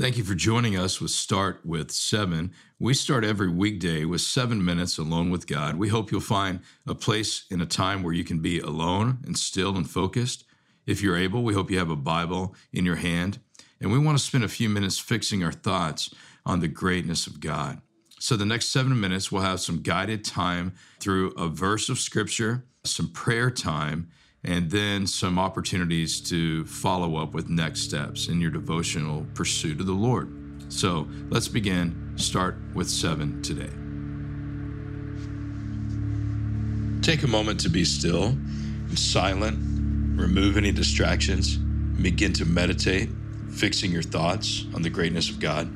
Thank you for joining us with Start with Seven. We start every weekday with seven minutes alone with God. We hope you'll find a place in a time where you can be alone and still and focused. If you're able, we hope you have a Bible in your hand. And we want to spend a few minutes fixing our thoughts on the greatness of God. So, the next seven minutes, we'll have some guided time through a verse of scripture, some prayer time, and then some opportunities to follow up with next steps in your devotional pursuit of the Lord. So let's begin. Start with seven today. Take a moment to be still and silent, remove any distractions, begin to meditate, fixing your thoughts on the greatness of God.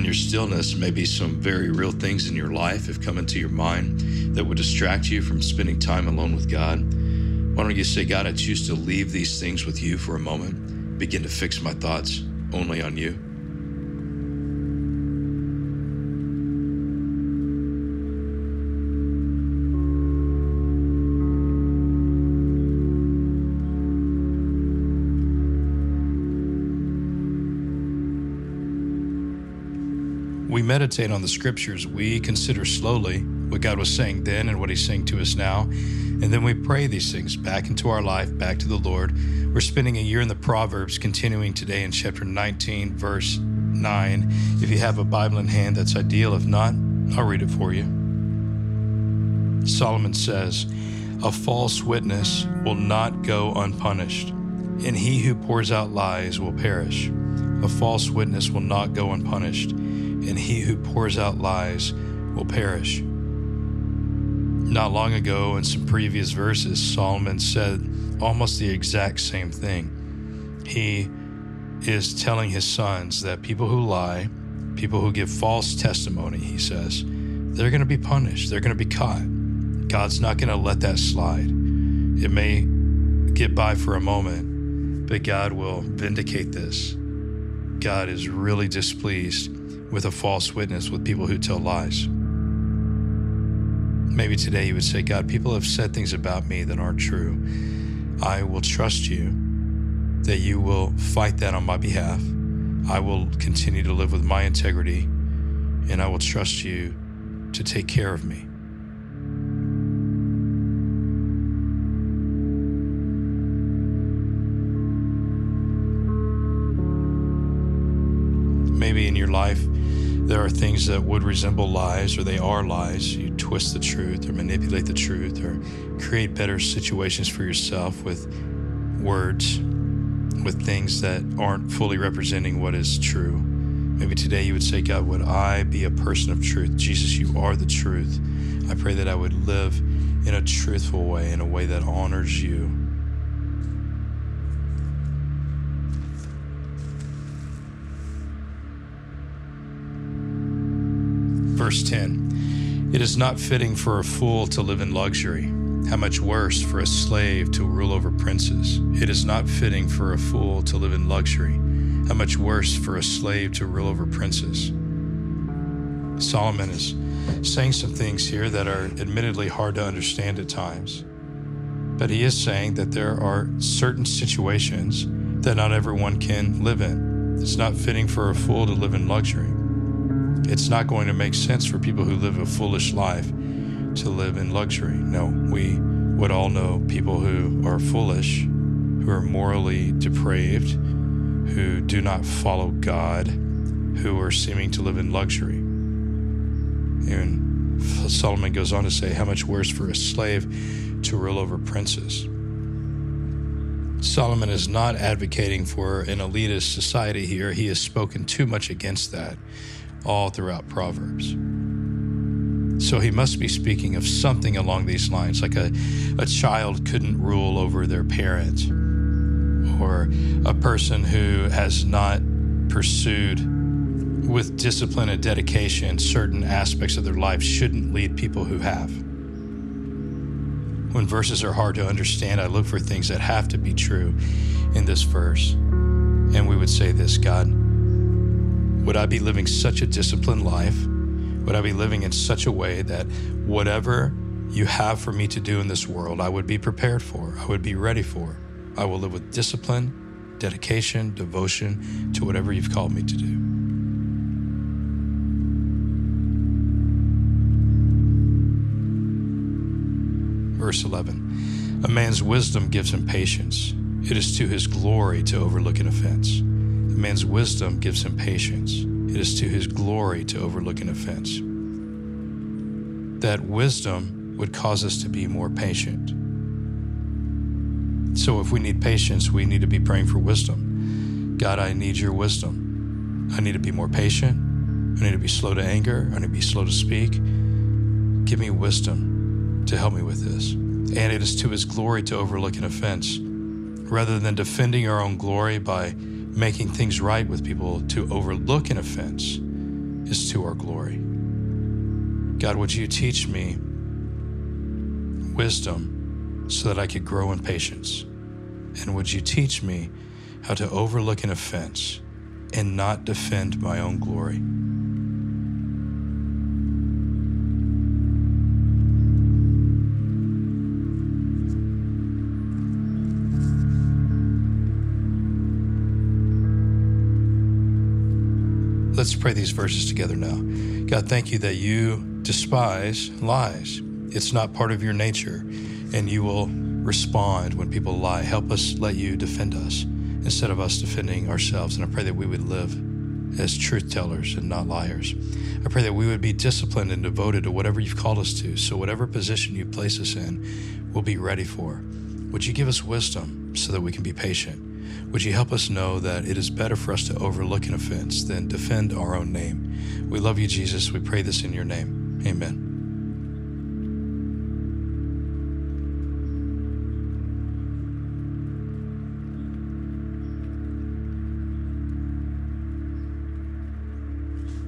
In your stillness, maybe some very real things in your life have come into your mind that would distract you from spending time alone with God. Why don't you say, God, I choose to leave these things with you for a moment, begin to fix my thoughts only on you? We meditate on the scriptures, we consider slowly what God was saying then and what He's saying to us now. And then we pray these things back into our life, back to the Lord. We're spending a year in the Proverbs, continuing today in chapter 19, verse 9. If you have a Bible in hand, that's ideal. If not, I'll read it for you. Solomon says, A false witness will not go unpunished, and he who pours out lies will perish. A false witness will not go unpunished and he who pours out lies will perish. Not long ago, in some previous verses, Solomon said almost the exact same thing. He is telling his sons that people who lie, people who give false testimony, he says, they're going to be punished. They're going to be caught. God's not going to let that slide. It may get by for a moment, but God will vindicate this. God is really displeased with a false witness, with people who tell lies. Maybe today you would say, God, people have said things about me that aren't true. I will trust you that you will fight that on my behalf. I will continue to live with my integrity, and I will trust you to take care of me. Maybe in your life, there are things that would resemble lies or they are lies. You twist the truth or manipulate the truth or create better situations for yourself with words, with things that aren't fully representing what is true. Maybe today you would say, God, would I be a person of truth? Jesus, you are the truth. I pray that I would live in a truthful way, in a way that honors you. Verse 10 It is not fitting for a fool to live in luxury. How much worse for a slave to rule over princes? It is not fitting for a fool to live in luxury. How much worse for a slave to rule over princes? Solomon is saying some things here that are admittedly hard to understand at times. But he is saying that there are certain situations that not everyone can live in. It's not fitting for a fool to live in luxury it's not going to make sense for people who live a foolish life to live in luxury. No, we would all know people who are foolish, who are morally depraved, who do not follow God, who are seeming to live in luxury. And Solomon goes on to say, How much worse for a slave to rule over princes? Solomon is not advocating for an elitist society here. He has spoken too much against that all throughout Proverbs. So he must be speaking of something along these lines, like a, a child couldn't rule over their parent, or a person who has not pursued with discipline and dedication certain aspects of their life shouldn't lead people who have. When verses are hard to understand, I look for things that have to be true. in this verse, and we would say this God, would I be living such a disciplined life? Would I be living in such a way that whatever you have for me to do in this world, I would be prepared for, I would be ready for. I will live with discipline, dedication, devotion to whatever you've called me to do. Verse 11 A man's wisdom gives him patience. It is to his glory to overlook an offense. A man's wisdom gives him patience. It is to his glory to overlook an offense. That wisdom would cause us to be more patient. So, if we need patience, we need to be praying for wisdom. God, I need your wisdom. I need to be more patient. I need to be slow to anger. I need to be slow to speak. Give me wisdom to help me with this. And it is to his glory to overlook an offense. Rather than defending our own glory by making things right with people, to overlook an offense is to our glory. God, would you teach me wisdom so that I could grow in patience? And would you teach me how to overlook an offense and not defend my own glory? Let's pray these verses together now. God, thank you that you despise lies. It's not part of your nature, and you will respond when people lie. Help us let you defend us instead of us defending ourselves. And I pray that we would live as truth tellers and not liars. I pray that we would be disciplined and devoted to whatever you've called us to. So, whatever position you place us in, we'll be ready for. Would you give us wisdom so that we can be patient? Would you help us know that it is better for us to overlook an offense than defend our own name? We love you, Jesus. We pray this in your name. Amen.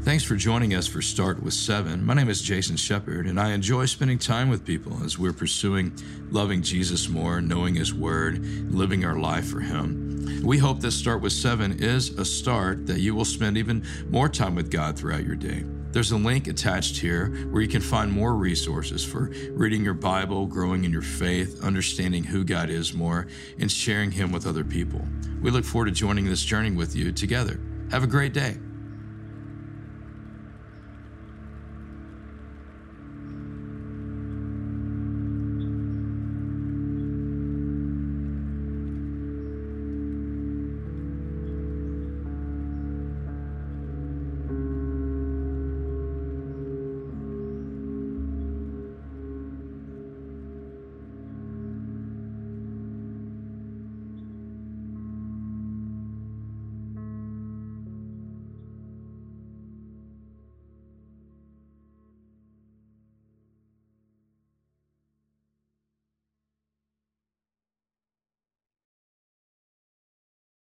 Thanks for joining us for Start with Seven. My name is Jason Shepard, and I enjoy spending time with people as we're pursuing loving Jesus more, knowing His Word, living our life for Him. We hope this Start with Seven is a start that you will spend even more time with God throughout your day. There's a link attached here where you can find more resources for reading your Bible, growing in your faith, understanding who God is more, and sharing Him with other people. We look forward to joining this journey with you together. Have a great day.